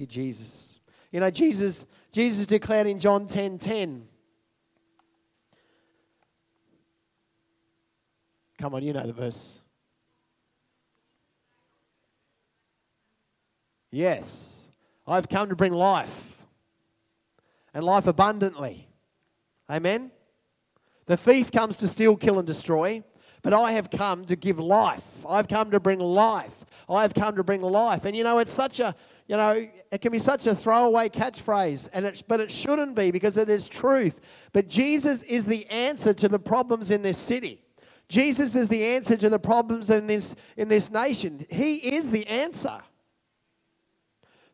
you, Jesus. You know, Jesus, Jesus declared in John 10 10. Come on, you know the verse. Yes, I've come to bring life and life abundantly. Amen. The thief comes to steal, kill, and destroy, but I have come to give life. I've come to bring life. I've come to bring life. And you know, it's such a, you know, it can be such a throwaway catchphrase, and it, but it shouldn't be because it is truth. But Jesus is the answer to the problems in this city. Jesus is the answer to the problems in this, in this nation. He is the answer.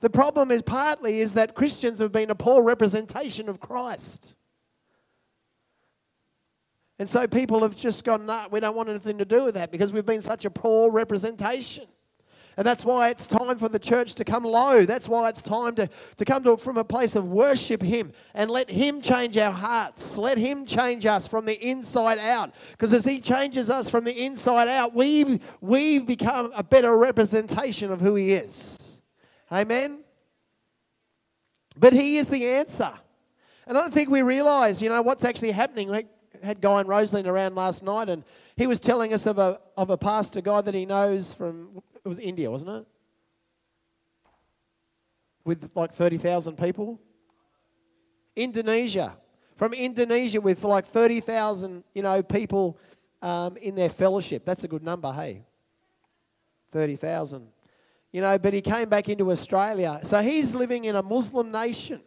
The problem is partly is that Christians have been a poor representation of Christ. And so people have just gone, no, we don't want anything to do with that because we've been such a poor representation. And that's why it's time for the church to come low. That's why it's time to, to come to, from a place of worship Him and let Him change our hearts. Let Him change us from the inside out. Because as He changes us from the inside out, we, we become a better representation of who He is. Amen? But He is the answer. And I don't think we realize, you know, what's actually happening. We had Guy and Rosalind around last night, and he was telling us of a, of a pastor guy that he knows from it was India, wasn't it? With like 30,000 people. Indonesia. From Indonesia with like 30,000, you know, people um, in their fellowship. That's a good number, hey? 30,000. You know, but he came back into Australia. So he's living in a Muslim nation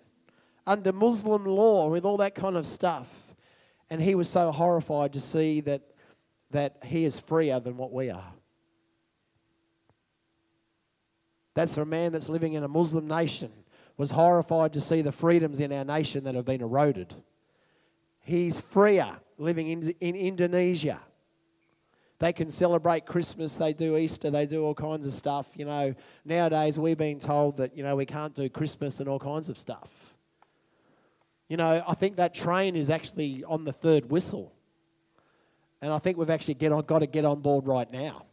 under Muslim law with all that kind of stuff. And he was so horrified to see that, that he is freer than what we are. That's for a man that's living in a Muslim nation, was horrified to see the freedoms in our nation that have been eroded. He's freer living in, in Indonesia. They can celebrate Christmas, they do Easter, they do all kinds of stuff. You know, nowadays we're being told that, you know, we can't do Christmas and all kinds of stuff. You know, I think that train is actually on the third whistle. And I think we've actually get on, got to get on board right now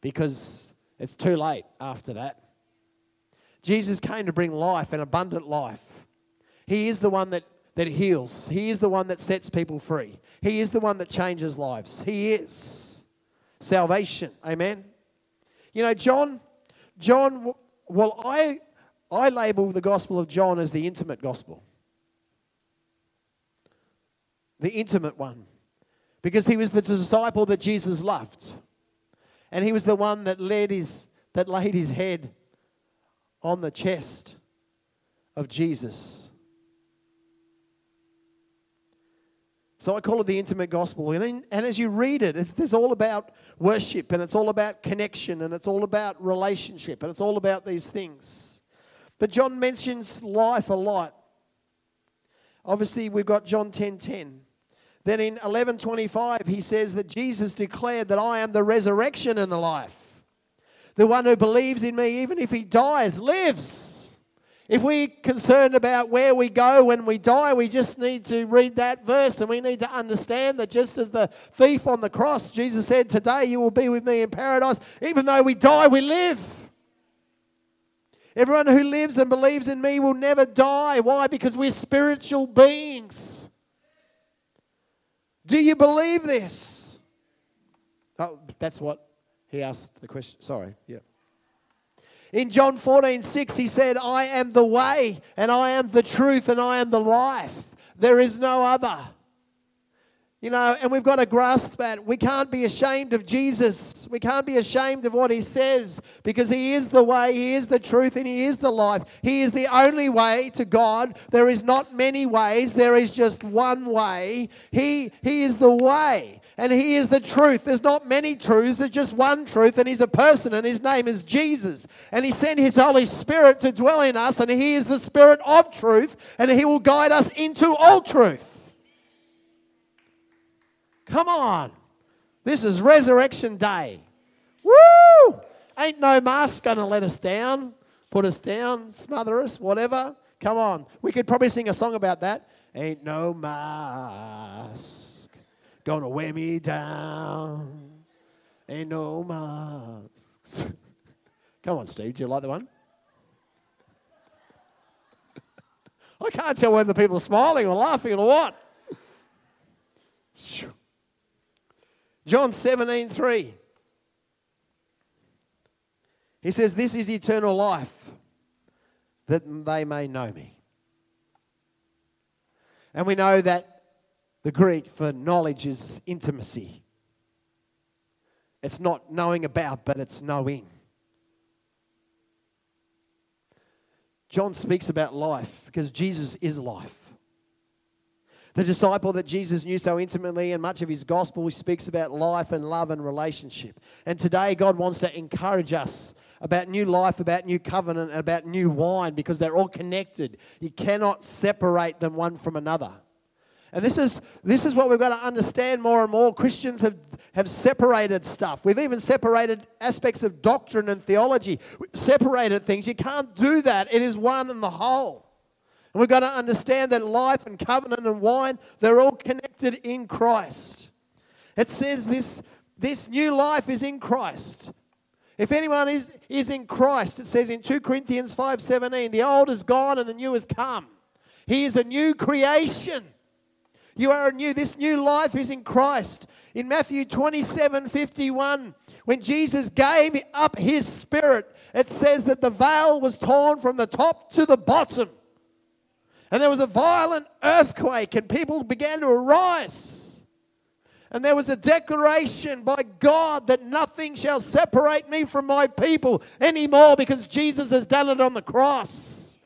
because it's too late after that. Jesus came to bring life and abundant life. He is the one that, that heals, He is the one that sets people free, He is the one that changes lives. He is salvation. Amen. You know, John, John, well, I, I label the Gospel of John as the intimate gospel. The intimate one. Because he was the disciple that Jesus loved. And he was the one that led his that laid his head on the chest of Jesus. So I call it the intimate gospel. And, in, and as you read it, it's, it's all about worship and it's all about connection and it's all about relationship and it's all about these things. But John mentions life a lot. Obviously, we've got John 10 10. Then in 11:25 he says that Jesus declared that I am the resurrection and the life. The one who believes in me even if he dies lives. If we're concerned about where we go when we die, we just need to read that verse and we need to understand that just as the thief on the cross, Jesus said, Today you will be with me in paradise. Even though we die, we live. Everyone who lives and believes in me will never die. Why? Because we're spiritual beings. Do you believe this? Oh, that's what he asked the question. Sorry, yeah. In John 14, 6, he said, I am the way, and I am the truth, and I am the life. There is no other. You know, and we've got to grasp that. We can't be ashamed of Jesus. We can't be ashamed of what he says because he is the way, he is the truth, and he is the life. He is the only way to God. There is not many ways, there is just one way. He, he is the way and he is the truth. There's not many truths, there's just one truth, and he's a person, and his name is Jesus. And he sent his Holy Spirit to dwell in us, and he is the Spirit of truth, and he will guide us into all truth. Come on. This is Resurrection Day. Woo! Ain't no mask going to let us down, put us down, smother us, whatever. Come on. We could probably sing a song about that. Ain't no mask going to wear me down. Ain't no mask. Come on, Steve. Do you like the one? I can't tell whether people are smiling or laughing or what. John 17, 3. He says, This is eternal life, that they may know me. And we know that the Greek for knowledge is intimacy. It's not knowing about, but it's knowing. John speaks about life because Jesus is life. The disciple that Jesus knew so intimately, and much of his gospel, speaks about life and love and relationship. And today, God wants to encourage us about new life, about new covenant, and about new wine because they're all connected. You cannot separate them one from another. And this is, this is what we've got to understand more and more. Christians have, have separated stuff. We've even separated aspects of doctrine and theology, separated things. You can't do that, it is one and the whole. And we've got to understand that life and covenant and wine, they're all connected in Christ. It says this, this new life is in Christ. If anyone is, is in Christ, it says in 2 Corinthians 5:17, the old is gone and the new has come. He is a new creation. You are new. This new life is in Christ. In Matthew 27 51, when Jesus gave up his spirit, it says that the veil was torn from the top to the bottom. And there was a violent earthquake, and people began to arise. And there was a declaration by God that nothing shall separate me from my people anymore because Jesus has done it on the cross.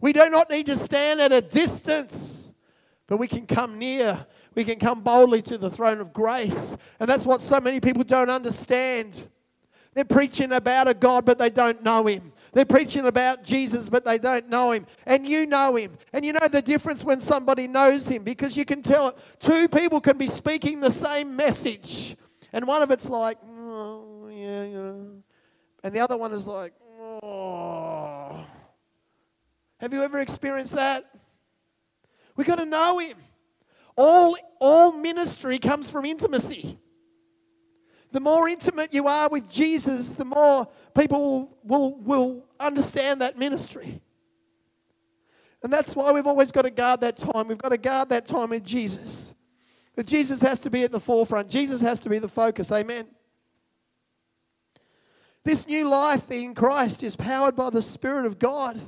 We do not need to stand at a distance, but we can come near. We can come boldly to the throne of grace. And that's what so many people don't understand. They're preaching about a God, but they don't know Him. They're preaching about Jesus, but they don't know him. And you know him. And you know the difference when somebody knows him because you can tell it. two people can be speaking the same message. And one of it's like, oh, yeah, yeah. And the other one is like, oh. Have you ever experienced that? We've got to know him. All, all ministry comes from intimacy. The more intimate you are with Jesus, the more people will, will understand that ministry. And that's why we've always got to guard that time. We've got to guard that time with Jesus. But Jesus has to be at the forefront, Jesus has to be the focus. Amen. This new life in Christ is powered by the Spirit of God.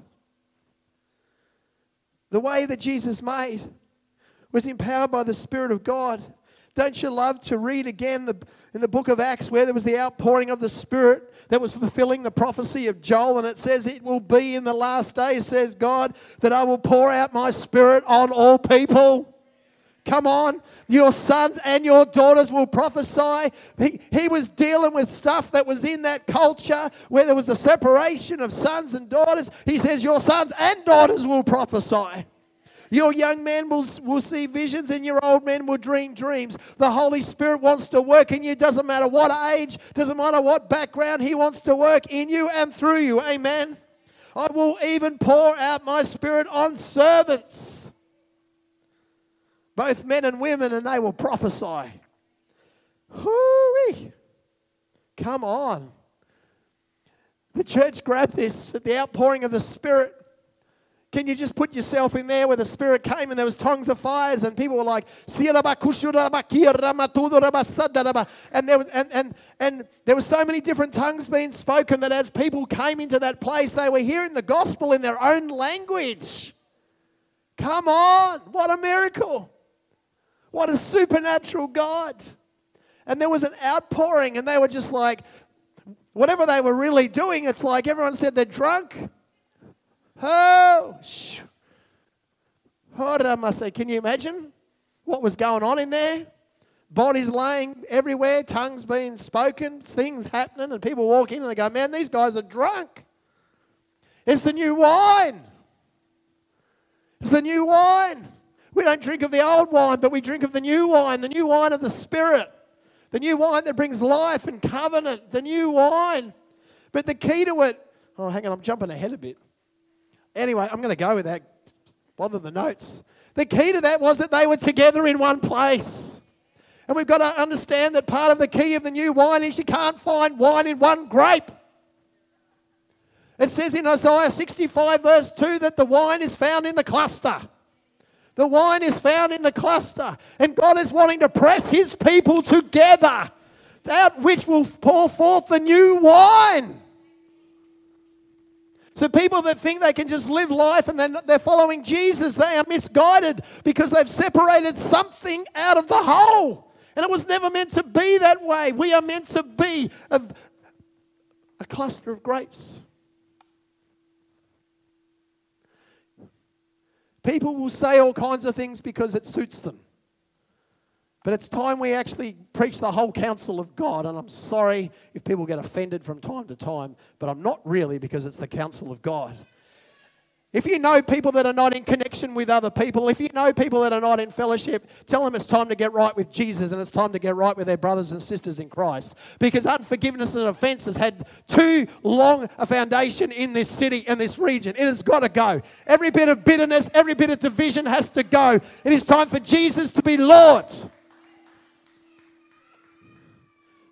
The way that Jesus made was empowered by the Spirit of God. Don't you love to read again the, in the book of Acts where there was the outpouring of the Spirit that was fulfilling the prophecy of Joel? And it says, It will be in the last days, says God, that I will pour out my Spirit on all people. Come on, your sons and your daughters will prophesy. He, he was dealing with stuff that was in that culture where there was a separation of sons and daughters. He says, Your sons and daughters will prophesy. Your young men will, will see visions and your old men will dream dreams. The Holy Spirit wants to work in you. Doesn't matter what age, doesn't matter what background, He wants to work in you and through you. Amen. I will even pour out my spirit on servants, both men and women, and they will prophesy. Hooey. Come on. The church grabbed this at the outpouring of the Spirit. Can you just put yourself in there where the Spirit came and there was tongues of fires and people were like, and there was, and, and, and there were so many different tongues being spoken that as people came into that place, they were hearing the gospel in their own language. Come on, what a miracle! What a supernatural God. And there was an outpouring, and they were just like, whatever they were really doing, it's like everyone said they're drunk. Oh, say, can you imagine what was going on in there? Bodies laying everywhere, tongues being spoken, things happening, and people walk in and they go, Man, these guys are drunk. It's the new wine. It's the new wine. We don't drink of the old wine, but we drink of the new wine, the new wine of the Spirit, the new wine that brings life and covenant, the new wine. But the key to it, oh, hang on, I'm jumping ahead a bit. Anyway, I'm going to go with that. Bother the notes. The key to that was that they were together in one place. And we've got to understand that part of the key of the new wine is you can't find wine in one grape. It says in Isaiah 65, verse 2, that the wine is found in the cluster. The wine is found in the cluster. And God is wanting to press his people together, out which will pour forth the new wine. So, people that think they can just live life and they're following Jesus, they are misguided because they've separated something out of the whole. And it was never meant to be that way. We are meant to be a, a cluster of grapes. People will say all kinds of things because it suits them. But it's time we actually preach the whole counsel of God. And I'm sorry if people get offended from time to time, but I'm not really because it's the counsel of God. If you know people that are not in connection with other people, if you know people that are not in fellowship, tell them it's time to get right with Jesus and it's time to get right with their brothers and sisters in Christ. Because unforgiveness and offense has had too long a foundation in this city and this region. It has got to go. Every bit of bitterness, every bit of division has to go. It is time for Jesus to be Lord.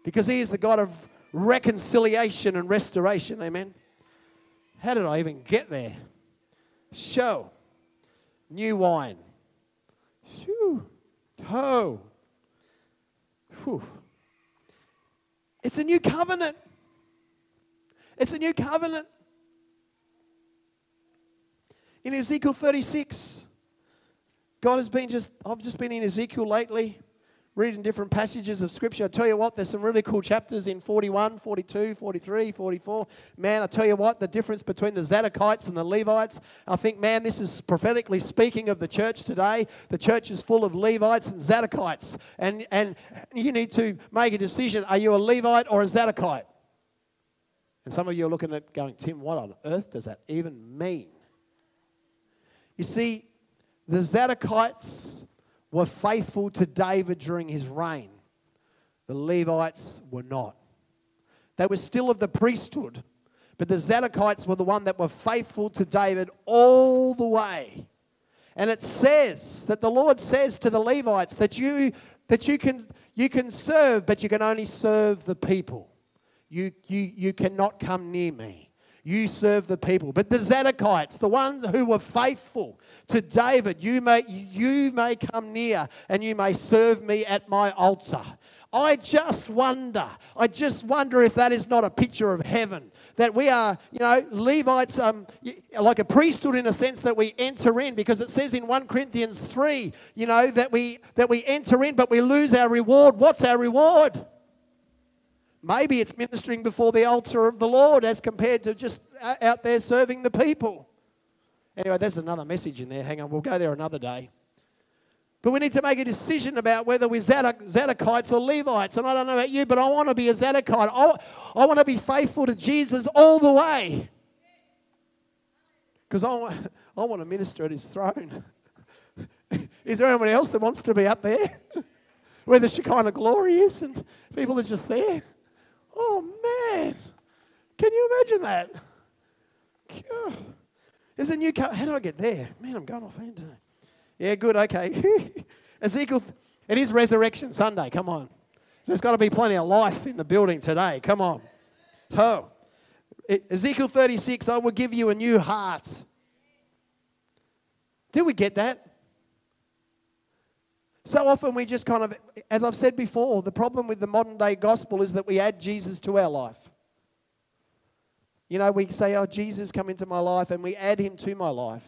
Because He is the God of reconciliation and restoration. Amen. How did I even get there? show. New wine. Shoo. Ho. Whew. It's a new covenant. It's a new covenant. In Ezekiel 36, God has been just, I've just been in Ezekiel lately reading different passages of scripture. I tell you what, there's some really cool chapters in 41, 42, 43, 44. Man, I tell you what, the difference between the Zadokites and the Levites. I think, man, this is prophetically speaking of the church today. The church is full of Levites and Zadokites. And, and you need to make a decision are you a Levite or a Zadokite? And some of you are looking at going, Tim, what on earth does that even mean? You see, the Zadokites were faithful to David during his reign. The Levites were not. They were still of the priesthood, but the Zadokites were the one that were faithful to David all the way. And it says that the Lord says to the Levites that you that you can you can serve, but you can only serve the people. You you you cannot come near me. You serve the people. But the Zadokites, the ones who were faithful to David, you may, you may come near and you may serve me at my altar. I just wonder, I just wonder if that is not a picture of heaven. That we are, you know, Levites, um, like a priesthood in a sense that we enter in, because it says in 1 Corinthians 3, you know, that we, that we enter in, but we lose our reward. What's our reward? Maybe it's ministering before the altar of the Lord as compared to just out there serving the people. Anyway, there's another message in there. Hang on, we'll go there another day. But we need to make a decision about whether we're Zadokites or Levites. And I don't know about you, but I want to be a Zadokite. I, I want to be faithful to Jesus all the way. Because I want, I want to minister at his throne. is there anyone else that wants to be up there? Where the Shekinah glory is and people are just there? Oh, man. Can you imagine that? There's a new car. How do I get there? Man, I'm going off hand today. Yeah, good, okay. Ezekiel, it is Resurrection Sunday. Come on. There's got to be plenty of life in the building today. Come on. Oh. Ezekiel 36, I will give you a new heart. Do we get that? So often we just kind of, as I've said before, the problem with the modern day gospel is that we add Jesus to our life. You know, we say, Oh, Jesus, come into my life, and we add him to my life.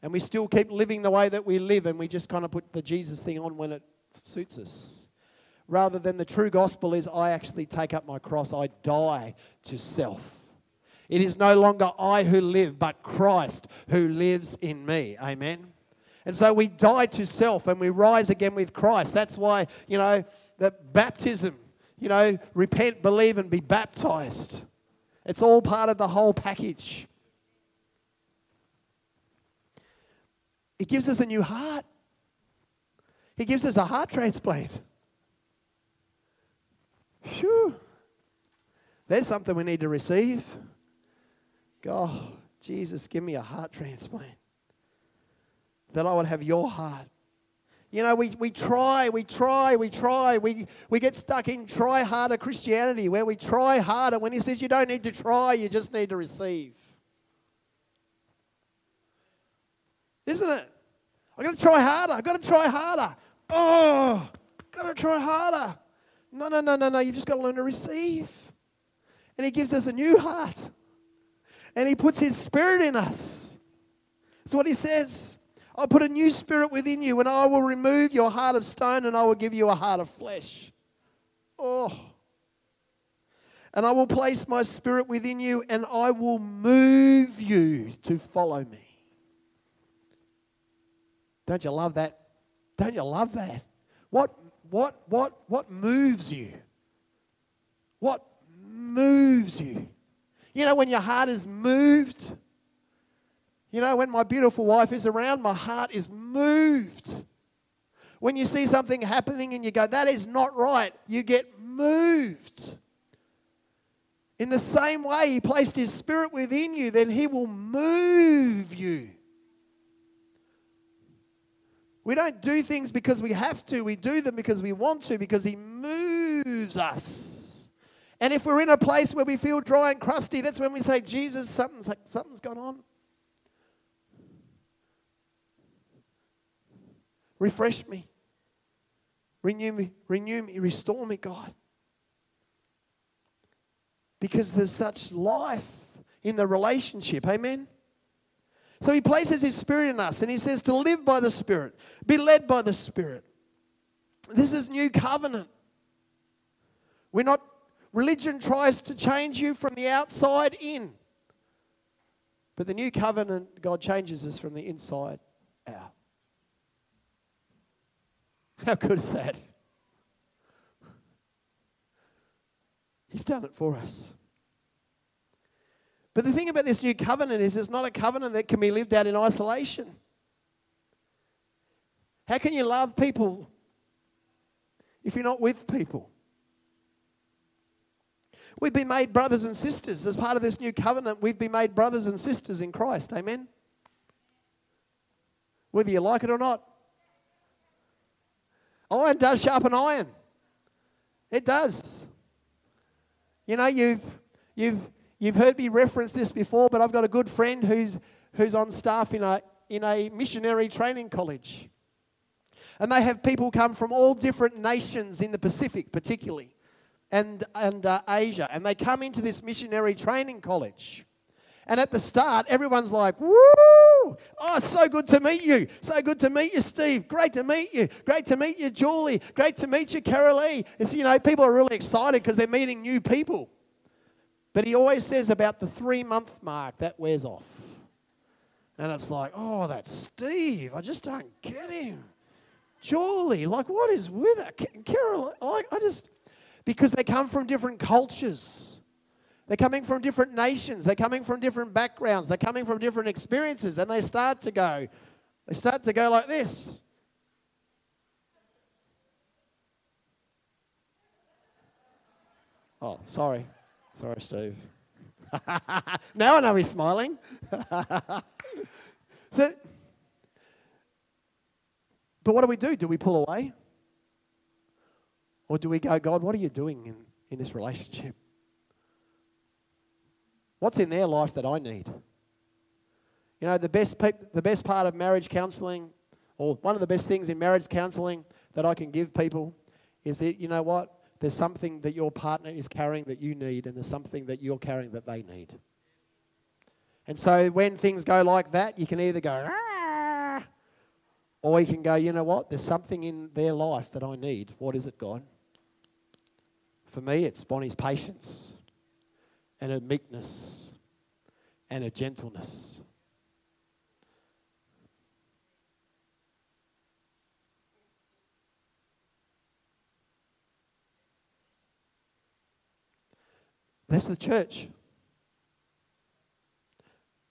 And we still keep living the way that we live, and we just kind of put the Jesus thing on when it suits us. Rather than the true gospel is, I actually take up my cross, I die to self. It is no longer I who live, but Christ who lives in me. Amen. And so we die to self and we rise again with Christ. That's why, you know, that baptism, you know, repent, believe, and be baptized. It's all part of the whole package. He gives us a new heart. He gives us a heart transplant. Phew. There's something we need to receive. God, Jesus, give me a heart transplant that I would have your heart. You know, we, we try, we try, we try. We, we get stuck in try harder Christianity where we try harder when he says you don't need to try, you just need to receive. Isn't it? I've got to try harder. I've got to try harder. Oh, got to try harder. No, no, no, no, no. You've just got to learn to receive. And he gives us a new heart. And he puts his spirit in us. That's what he says. I'll put a new spirit within you, and I will remove your heart of stone, and I will give you a heart of flesh. Oh. And I will place my spirit within you, and I will move you to follow me. Don't you love that? Don't you love that? What, what, what, what moves you? What moves you? You know, when your heart is moved, you know, when my beautiful wife is around, my heart is moved. When you see something happening and you go, that is not right, you get moved. In the same way, He placed His Spirit within you, then He will move you. We don't do things because we have to, we do them because we want to, because He moves us. And if we're in a place where we feel dry and crusty, that's when we say, Jesus, something's, something's gone on. Refresh me. Renew me. Renew me. Restore me, God. Because there's such life in the relationship. Amen. So he places his spirit in us and he says to live by the spirit, be led by the spirit. This is new covenant. We're not, religion tries to change you from the outside in. But the new covenant, God changes us from the inside out. How good is that? He's done it for us. But the thing about this new covenant is it's not a covenant that can be lived out in isolation. How can you love people if you're not with people? We've been made brothers and sisters. As part of this new covenant, we've been made brothers and sisters in Christ. Amen? Whether you like it or not. Iron does sharpen iron. It does. You know, you've, you've, you've heard me reference this before, but I've got a good friend who's, who's on staff in a, in a missionary training college. And they have people come from all different nations in the Pacific, particularly, and, and uh, Asia. And they come into this missionary training college. And at the start, everyone's like, woo! Oh, it's so good to meet you. So good to meet you, Steve. Great to meet you. Great to meet you, Julie. Great to meet you, Carolee. It's, you know, people are really excited because they're meeting new people. But he always says about the three month mark, that wears off. And it's like, oh, that's Steve. I just don't get him. Julie, like, what is with it? Carol, like, I just, because they come from different cultures. They're coming from different nations. They're coming from different backgrounds. They're coming from different experiences. And they start to go, they start to go like this. Oh, sorry. Sorry, Steve. now I know he's smiling. so, but what do we do? Do we pull away? Or do we go, God, what are you doing in, in this relationship? What's in their life that I need? You know, the best, pe- the best part of marriage counseling, or one of the best things in marriage counseling that I can give people is that, you know what? There's something that your partner is carrying that you need, and there's something that you're carrying that they need. And so when things go like that, you can either go, ah, or you can go, you know what? There's something in their life that I need. What is it, God? For me, it's Bonnie's patience and a meekness and a gentleness. That's the church.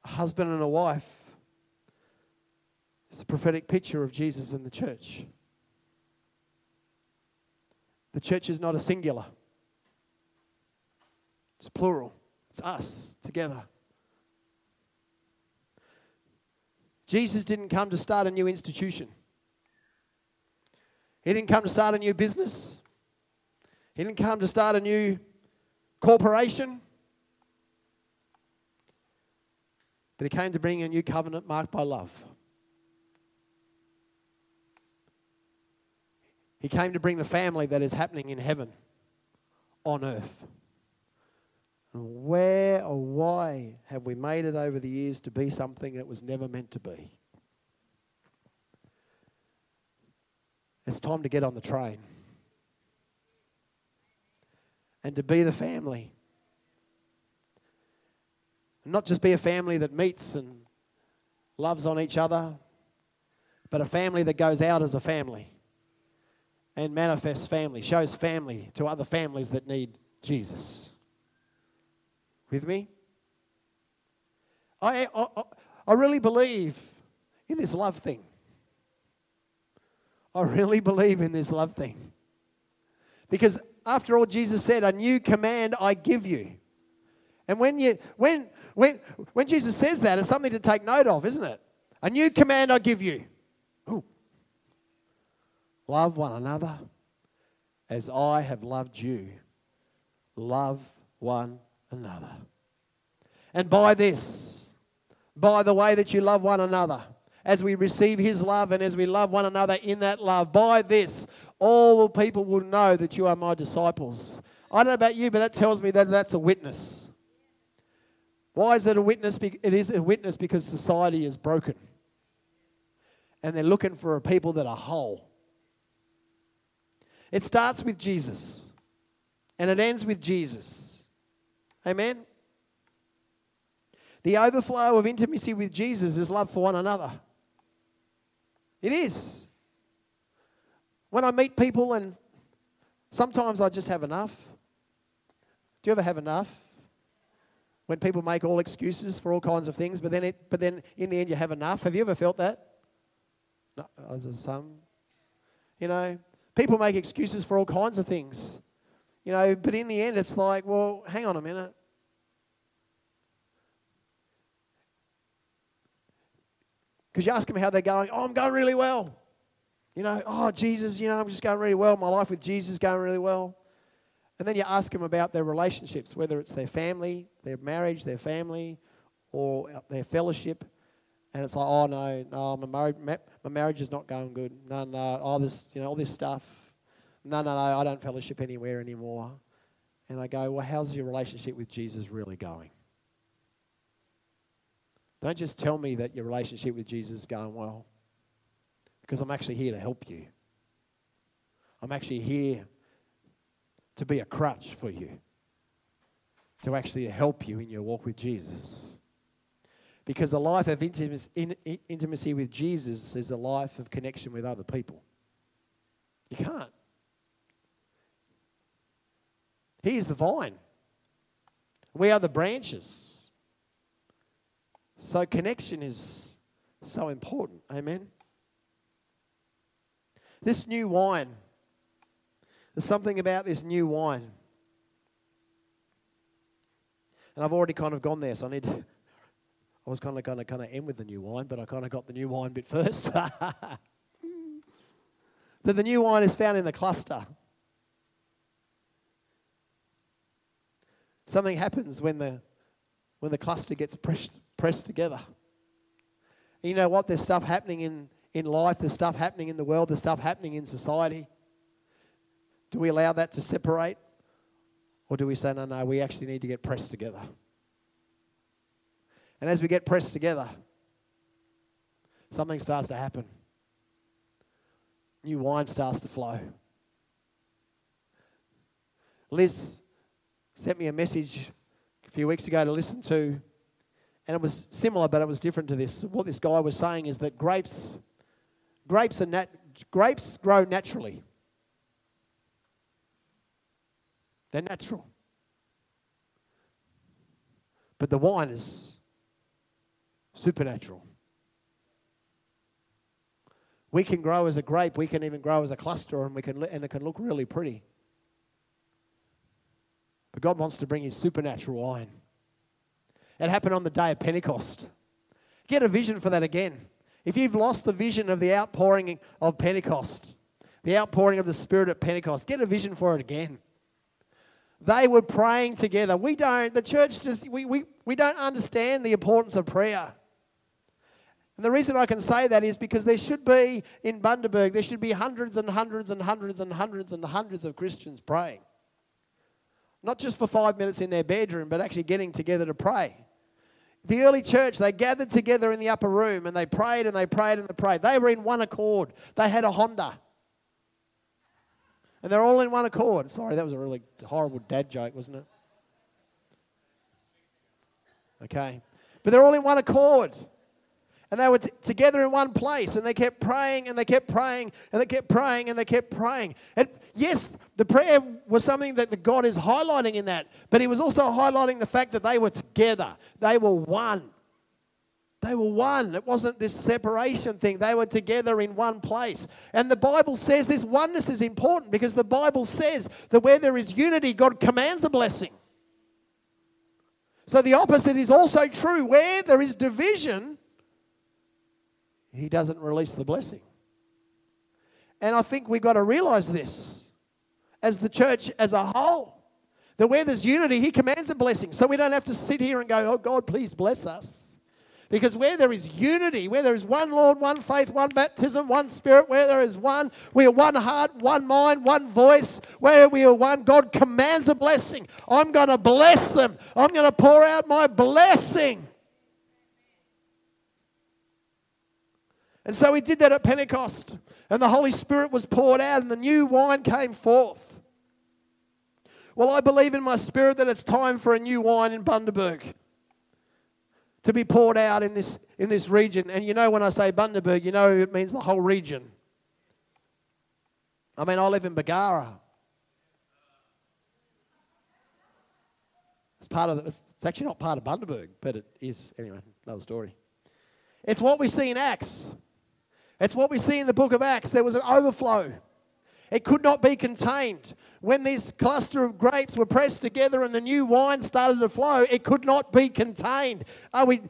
A husband and a wife. It's a prophetic picture of Jesus and the church. The church is not a singular. It's plural, it's us together. Jesus didn't come to start a new institution. He didn't come to start a new business. He didn't come to start a new corporation. But he came to bring a new covenant marked by love. He came to bring the family that is happening in heaven on earth. Where or why have we made it over the years to be something that was never meant to be? It's time to get on the train and to be the family. And Not just be a family that meets and loves on each other, but a family that goes out as a family and manifests family, shows family to other families that need Jesus. With me? I, I, I really believe in this love thing. I really believe in this love thing. Because after all, Jesus said, A new command I give you. And when, you, when, when, when Jesus says that, it's something to take note of, isn't it? A new command I give you. Ooh. Love one another as I have loved you. Love one another. And by this, by the way that you love one another, as we receive his love and as we love one another in that love, by this, all people will know that you are my disciples. I don't know about you, but that tells me that that's a witness. Why is it a witness? It is a witness because society is broken. And they're looking for a people that are whole. It starts with Jesus and it ends with Jesus. Amen? The overflow of intimacy with Jesus is love for one another. It is. When I meet people, and sometimes I just have enough. Do you ever have enough? When people make all excuses for all kinds of things, but then, it, but then in the end you have enough. Have you ever felt that? No, some. You know, people make excuses for all kinds of things. You know, but in the end it's like, well, hang on a minute. Because you ask them how they're going, oh, I'm going really well. You know, oh, Jesus, you know, I'm just going really well. My life with Jesus is going really well. And then you ask them about their relationships, whether it's their family, their marriage, their family, or their fellowship. And it's like, oh, no, no, my marriage, my marriage is not going good. No, no, this, you know, all this stuff. No, no, no, I don't fellowship anywhere anymore. And I go, well, how's your relationship with Jesus really going? Don't just tell me that your relationship with Jesus is going well, because I'm actually here to help you. I'm actually here to be a crutch for you, to actually help you in your walk with Jesus. Because a life of intimacy with Jesus is a life of connection with other people. You can't. He is the vine. We are the branches. So, connection is so important. Amen. This new wine, there's something about this new wine. And I've already kind of gone there, so I need to. I was kind of going to kind of end with the new wine, but I kind of got the new wine bit first. that the new wine is found in the cluster. Something happens when the when the cluster gets pressed pressed together. you know what? There's stuff happening in, in life, there's stuff happening in the world, there's stuff happening in society. Do we allow that to separate? Or do we say, no, no, we actually need to get pressed together? And as we get pressed together, something starts to happen. New wine starts to flow. Liz sent me a message a few weeks ago to listen to and it was similar, but it was different to this. What this guy was saying is that grapes, grapes, are nat- grapes grow naturally. They're natural. But the wine is supernatural. We can grow as a grape, we can even grow as a cluster, and, we can, and it can look really pretty. But God wants to bring His supernatural wine. It happened on the day of Pentecost. Get a vision for that again. If you've lost the vision of the outpouring of Pentecost, the outpouring of the Spirit at Pentecost. Get a vision for it again. They were praying together. We don't, the church just, we, we, we don't understand the importance of prayer. And the reason I can say that is because there should be, in Bundaberg, there should be hundreds and hundreds and hundreds and hundreds and hundreds of Christians praying. Not just for five minutes in their bedroom, but actually getting together to pray. The early church, they gathered together in the upper room and they prayed and they prayed and they prayed. They were in one accord. They had a Honda. And they're all in one accord. Sorry, that was a really horrible dad joke, wasn't it? Okay. But they're all in one accord. And they were t- together in one place and they kept praying and they kept praying and they kept praying and they kept praying. And yes, the prayer was something that the God is highlighting in that, but He was also highlighting the fact that they were together, they were one. They were one. It wasn't this separation thing. They were together in one place. And the Bible says this oneness is important because the Bible says that where there is unity, God commands a blessing. So the opposite is also true. Where there is division, He doesn't release the blessing. And I think we've got to realize this as the church as a whole. That where there's unity, He commands a blessing. So we don't have to sit here and go, oh, God, please bless us. Because where there is unity, where there is one Lord, one faith, one baptism, one spirit, where there is one, we are one heart, one mind, one voice, where we are one, God commands a blessing. I'm going to bless them. I'm going to pour out my blessing. And so he did that at Pentecost. And the Holy Spirit was poured out, and the new wine came forth. Well, I believe in my spirit that it's time for a new wine in Bundaberg to be poured out in this, in this region. And you know, when I say Bundaberg, you know it means the whole region. I mean, I live in Bargara. It's part of the, it's actually not part of Bundaberg, but it is anyway. Another story. It's what we see in Acts. It's what we see in the book of Acts. There was an overflow. It could not be contained. When this cluster of grapes were pressed together and the new wine started to flow, it could not be contained. Are we,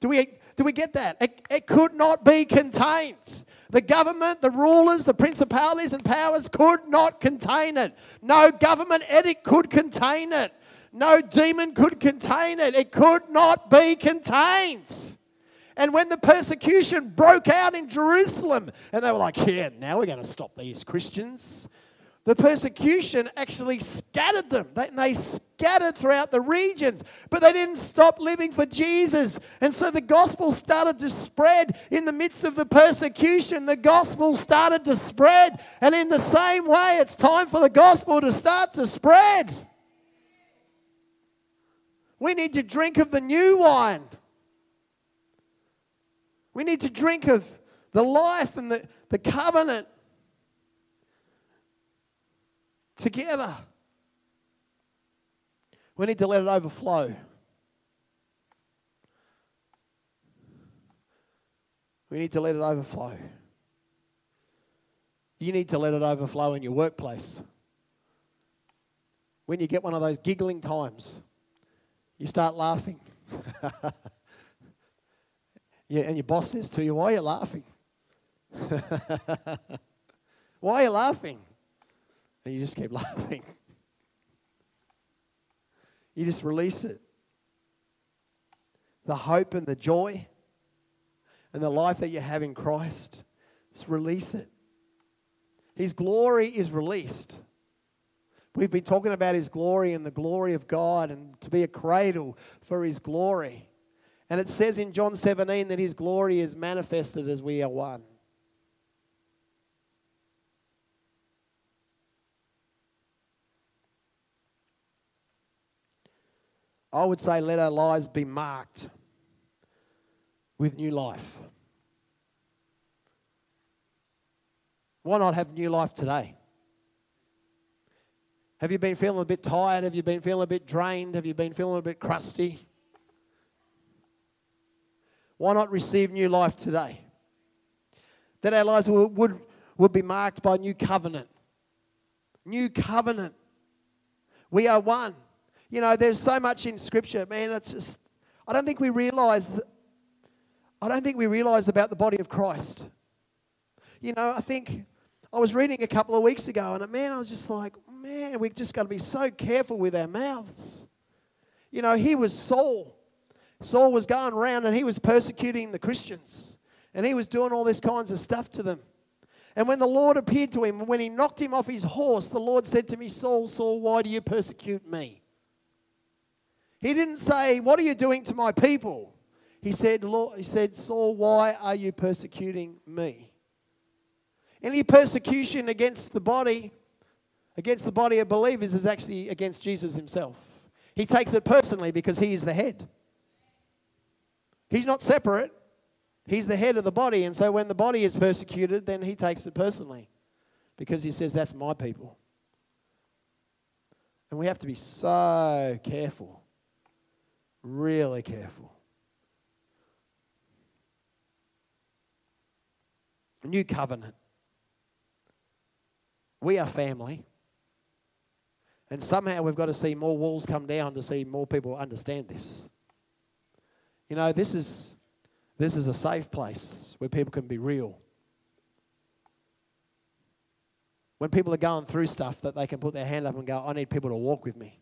do, we, do we get that? It, it could not be contained. The government, the rulers, the principalities and powers could not contain it. No government edict could contain it. No demon could contain it. It could not be contained. And when the persecution broke out in Jerusalem, and they were like, yeah, now we're going to stop these Christians. The persecution actually scattered them. They, they scattered throughout the regions, but they didn't stop living for Jesus. And so the gospel started to spread in the midst of the persecution. The gospel started to spread. And in the same way, it's time for the gospel to start to spread. We need to drink of the new wine. We need to drink of the life and the, the covenant together. We need to let it overflow. We need to let it overflow. You need to let it overflow in your workplace. When you get one of those giggling times, you start laughing. And your boss says to you, Why are you laughing? Why are you laughing? And you just keep laughing. You just release it. The hope and the joy and the life that you have in Christ, just release it. His glory is released. We've been talking about His glory and the glory of God and to be a cradle for His glory. And it says in John 17 that his glory is manifested as we are one. I would say let our lives be marked with new life. Why not have new life today? Have you been feeling a bit tired? Have you been feeling a bit drained? Have you been feeling a bit crusty? Why not receive new life today? That our lives would, would, would be marked by new covenant. New covenant. We are one. You know, there's so much in Scripture, man. It's just, I don't think we realize, that, I don't think we realize about the body of Christ. You know, I think, I was reading a couple of weeks ago, and man, I was just like, man, we've just got to be so careful with our mouths. You know, he was Saul. Saul was going around and he was persecuting the Christians, and he was doing all this kinds of stuff to them. And when the Lord appeared to him, when he knocked him off his horse, the Lord said to me, Saul, Saul, why do you persecute me? He didn't say, What are you doing to my people? He said, Lord, he said, Saul, why are you persecuting me? Any persecution against the body, against the body of believers, is actually against Jesus himself. He takes it personally because he is the head. He's not separate. He's the head of the body. And so when the body is persecuted, then he takes it personally because he says, That's my people. And we have to be so careful, really careful. New covenant. We are family. And somehow we've got to see more walls come down to see more people understand this. You know, this is this is a safe place where people can be real. When people are going through stuff, that they can put their hand up and go, I need people to walk with me.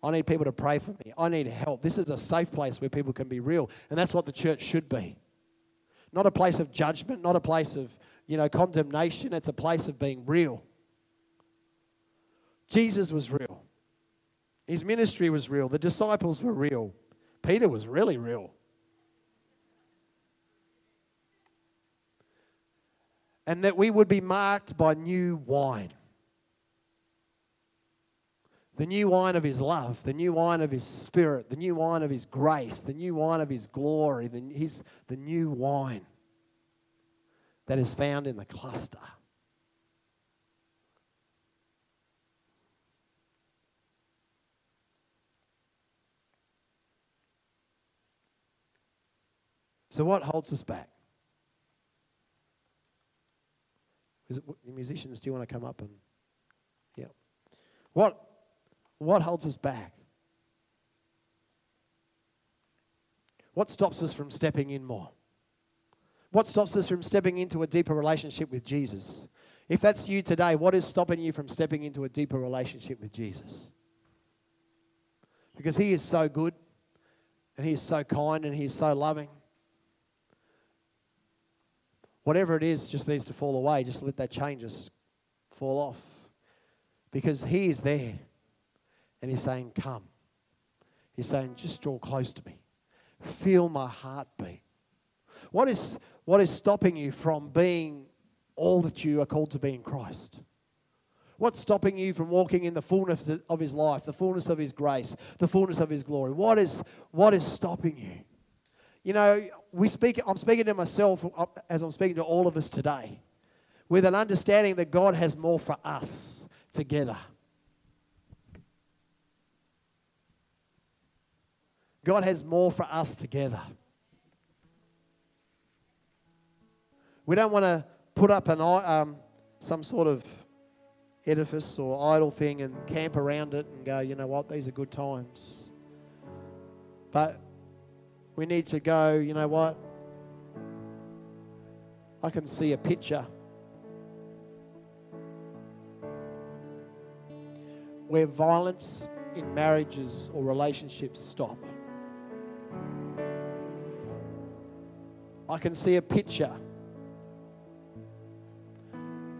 I need people to pray for me. I need help. This is a safe place where people can be real. And that's what the church should be. Not a place of judgment, not a place of, you know, condemnation. It's a place of being real. Jesus was real. His ministry was real. The disciples were real. Peter was really real. and that we would be marked by new wine. The new wine of his love, the new wine of his spirit, the new wine of his grace, the new wine of his glory, the, his, the new wine that is found in the cluster. So, what holds us back? Is it, musicians, do you want to come up and yeah? What what holds us back? What stops us from stepping in more? What stops us from stepping into a deeper relationship with Jesus? If that's you today, what is stopping you from stepping into a deeper relationship with Jesus? Because He is so good and He is so kind and He is so loving. Whatever it is just needs to fall away. Just let that chain just fall off. Because He is there. And He's saying, Come. He's saying, Just draw close to me. Feel my heartbeat. What is, what is stopping you from being all that you are called to be in Christ? What's stopping you from walking in the fullness of His life, the fullness of His grace, the fullness of His glory? What is, what is stopping you? You know, we speak, I'm speaking to myself uh, as I'm speaking to all of us today with an understanding that God has more for us together. God has more for us together. We don't want to put up an, um, some sort of edifice or idol thing and camp around it and go, you know what, these are good times. But we need to go, you know what? I can see a picture where violence in marriages or relationships stop. I can see a picture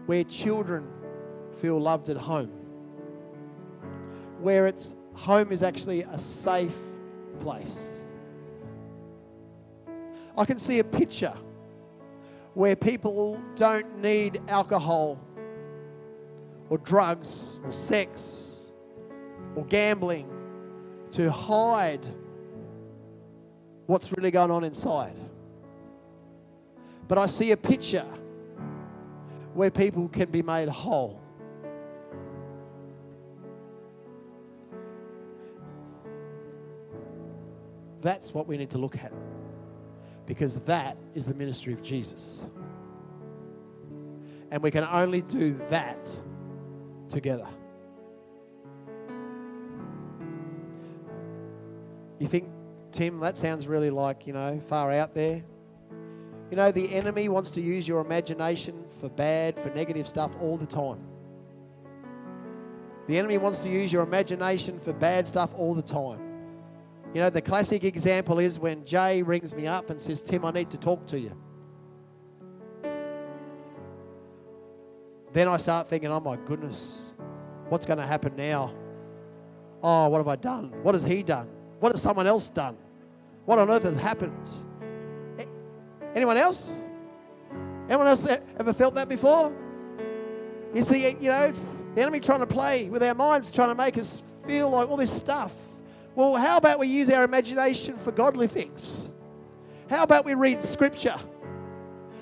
where children feel loved at home, where it's home is actually a safe place. I can see a picture where people don't need alcohol or drugs or sex or gambling to hide what's really going on inside. But I see a picture where people can be made whole. That's what we need to look at because that is the ministry of Jesus. And we can only do that together. You think, Tim, that sounds really like, you know, far out there. You know, the enemy wants to use your imagination for bad, for negative stuff all the time. The enemy wants to use your imagination for bad stuff all the time. You know, the classic example is when Jay rings me up and says, Tim, I need to talk to you. Then I start thinking, oh my goodness, what's going to happen now? Oh, what have I done? What has he done? What has someone else done? What on earth has happened? Anyone else? Anyone else ever felt that before? You see, you know, it's the enemy trying to play with our minds, trying to make us feel like all this stuff. Well, how about we use our imagination for godly things? How about we read scripture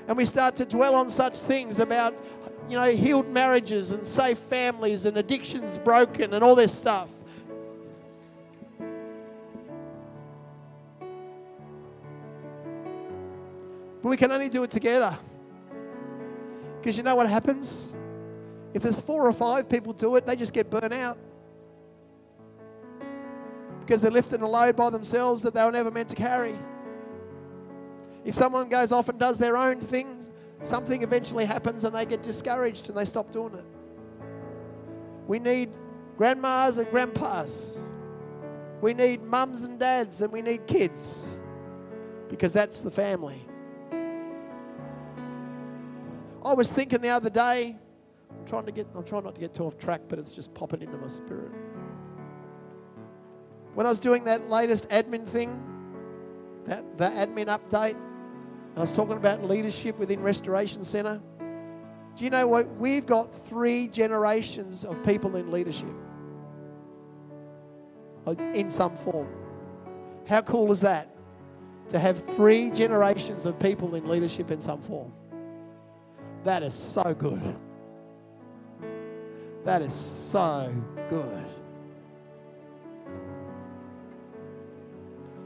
and we start to dwell on such things about, you know, healed marriages and safe families and addictions broken and all this stuff? But we can only do it together. Because you know what happens? If there's four or five people do it, they just get burnt out. Because they're lifting a load by themselves that they were never meant to carry. If someone goes off and does their own thing, something eventually happens and they get discouraged and they stop doing it. We need grandmas and grandpas. We need mums and dads and we need kids because that's the family. I was thinking the other day, I'm trying to get I'm trying not to get too off track, but it's just popping into my spirit. When I was doing that latest admin thing, that the admin update, and I was talking about leadership within Restoration Centre. Do you know what? We've got three generations of people in leadership uh, in some form. How cool is that? To have three generations of people in leadership in some form. That is so good. That is so good.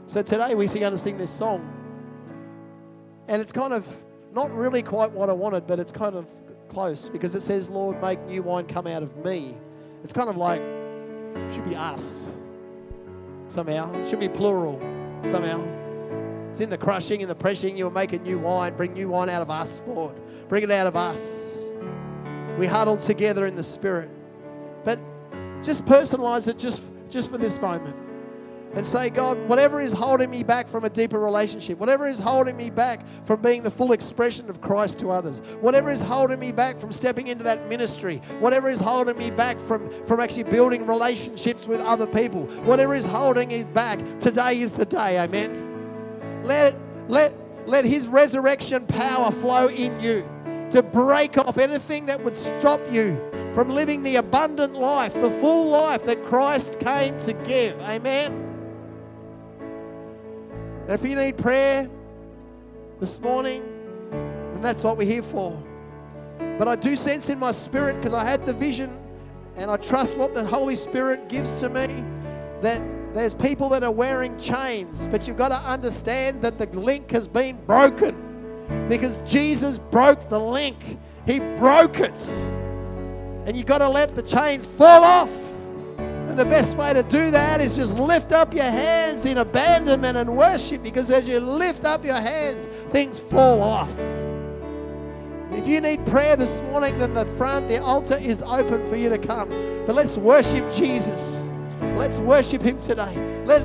So today we're going to sing this song. And it's kind of not really quite what I wanted, but it's kind of close because it says, Lord, make new wine come out of me. It's kind of like, it should be us somehow. It should be plural somehow. It's in the crushing, in the pressing. You will make a new wine. Bring new wine out of us, Lord. Bring it out of us. We huddle together in the Spirit. But just personalize it just, just for this moment. And say, God, whatever is holding me back from a deeper relationship, whatever is holding me back from being the full expression of Christ to others, whatever is holding me back from stepping into that ministry, whatever is holding me back from, from actually building relationships with other people, whatever is holding me back, today is the day. Amen. Let, let, let His resurrection power flow in you to break off anything that would stop you from living the abundant life, the full life that Christ came to give. Amen. And if you need prayer this morning, then that's what we're here for. But I do sense in my spirit, because I had the vision and I trust what the Holy Spirit gives to me, that there's people that are wearing chains, but you've got to understand that the link has been broken because Jesus broke the link. He broke it. And you've got to let the chains fall off. And the best way to do that is just lift up your hands in abandonment and worship because as you lift up your hands, things fall off. If you need prayer this morning, then the front, the altar is open for you to come. But let's worship Jesus. Let's worship Him today. Let,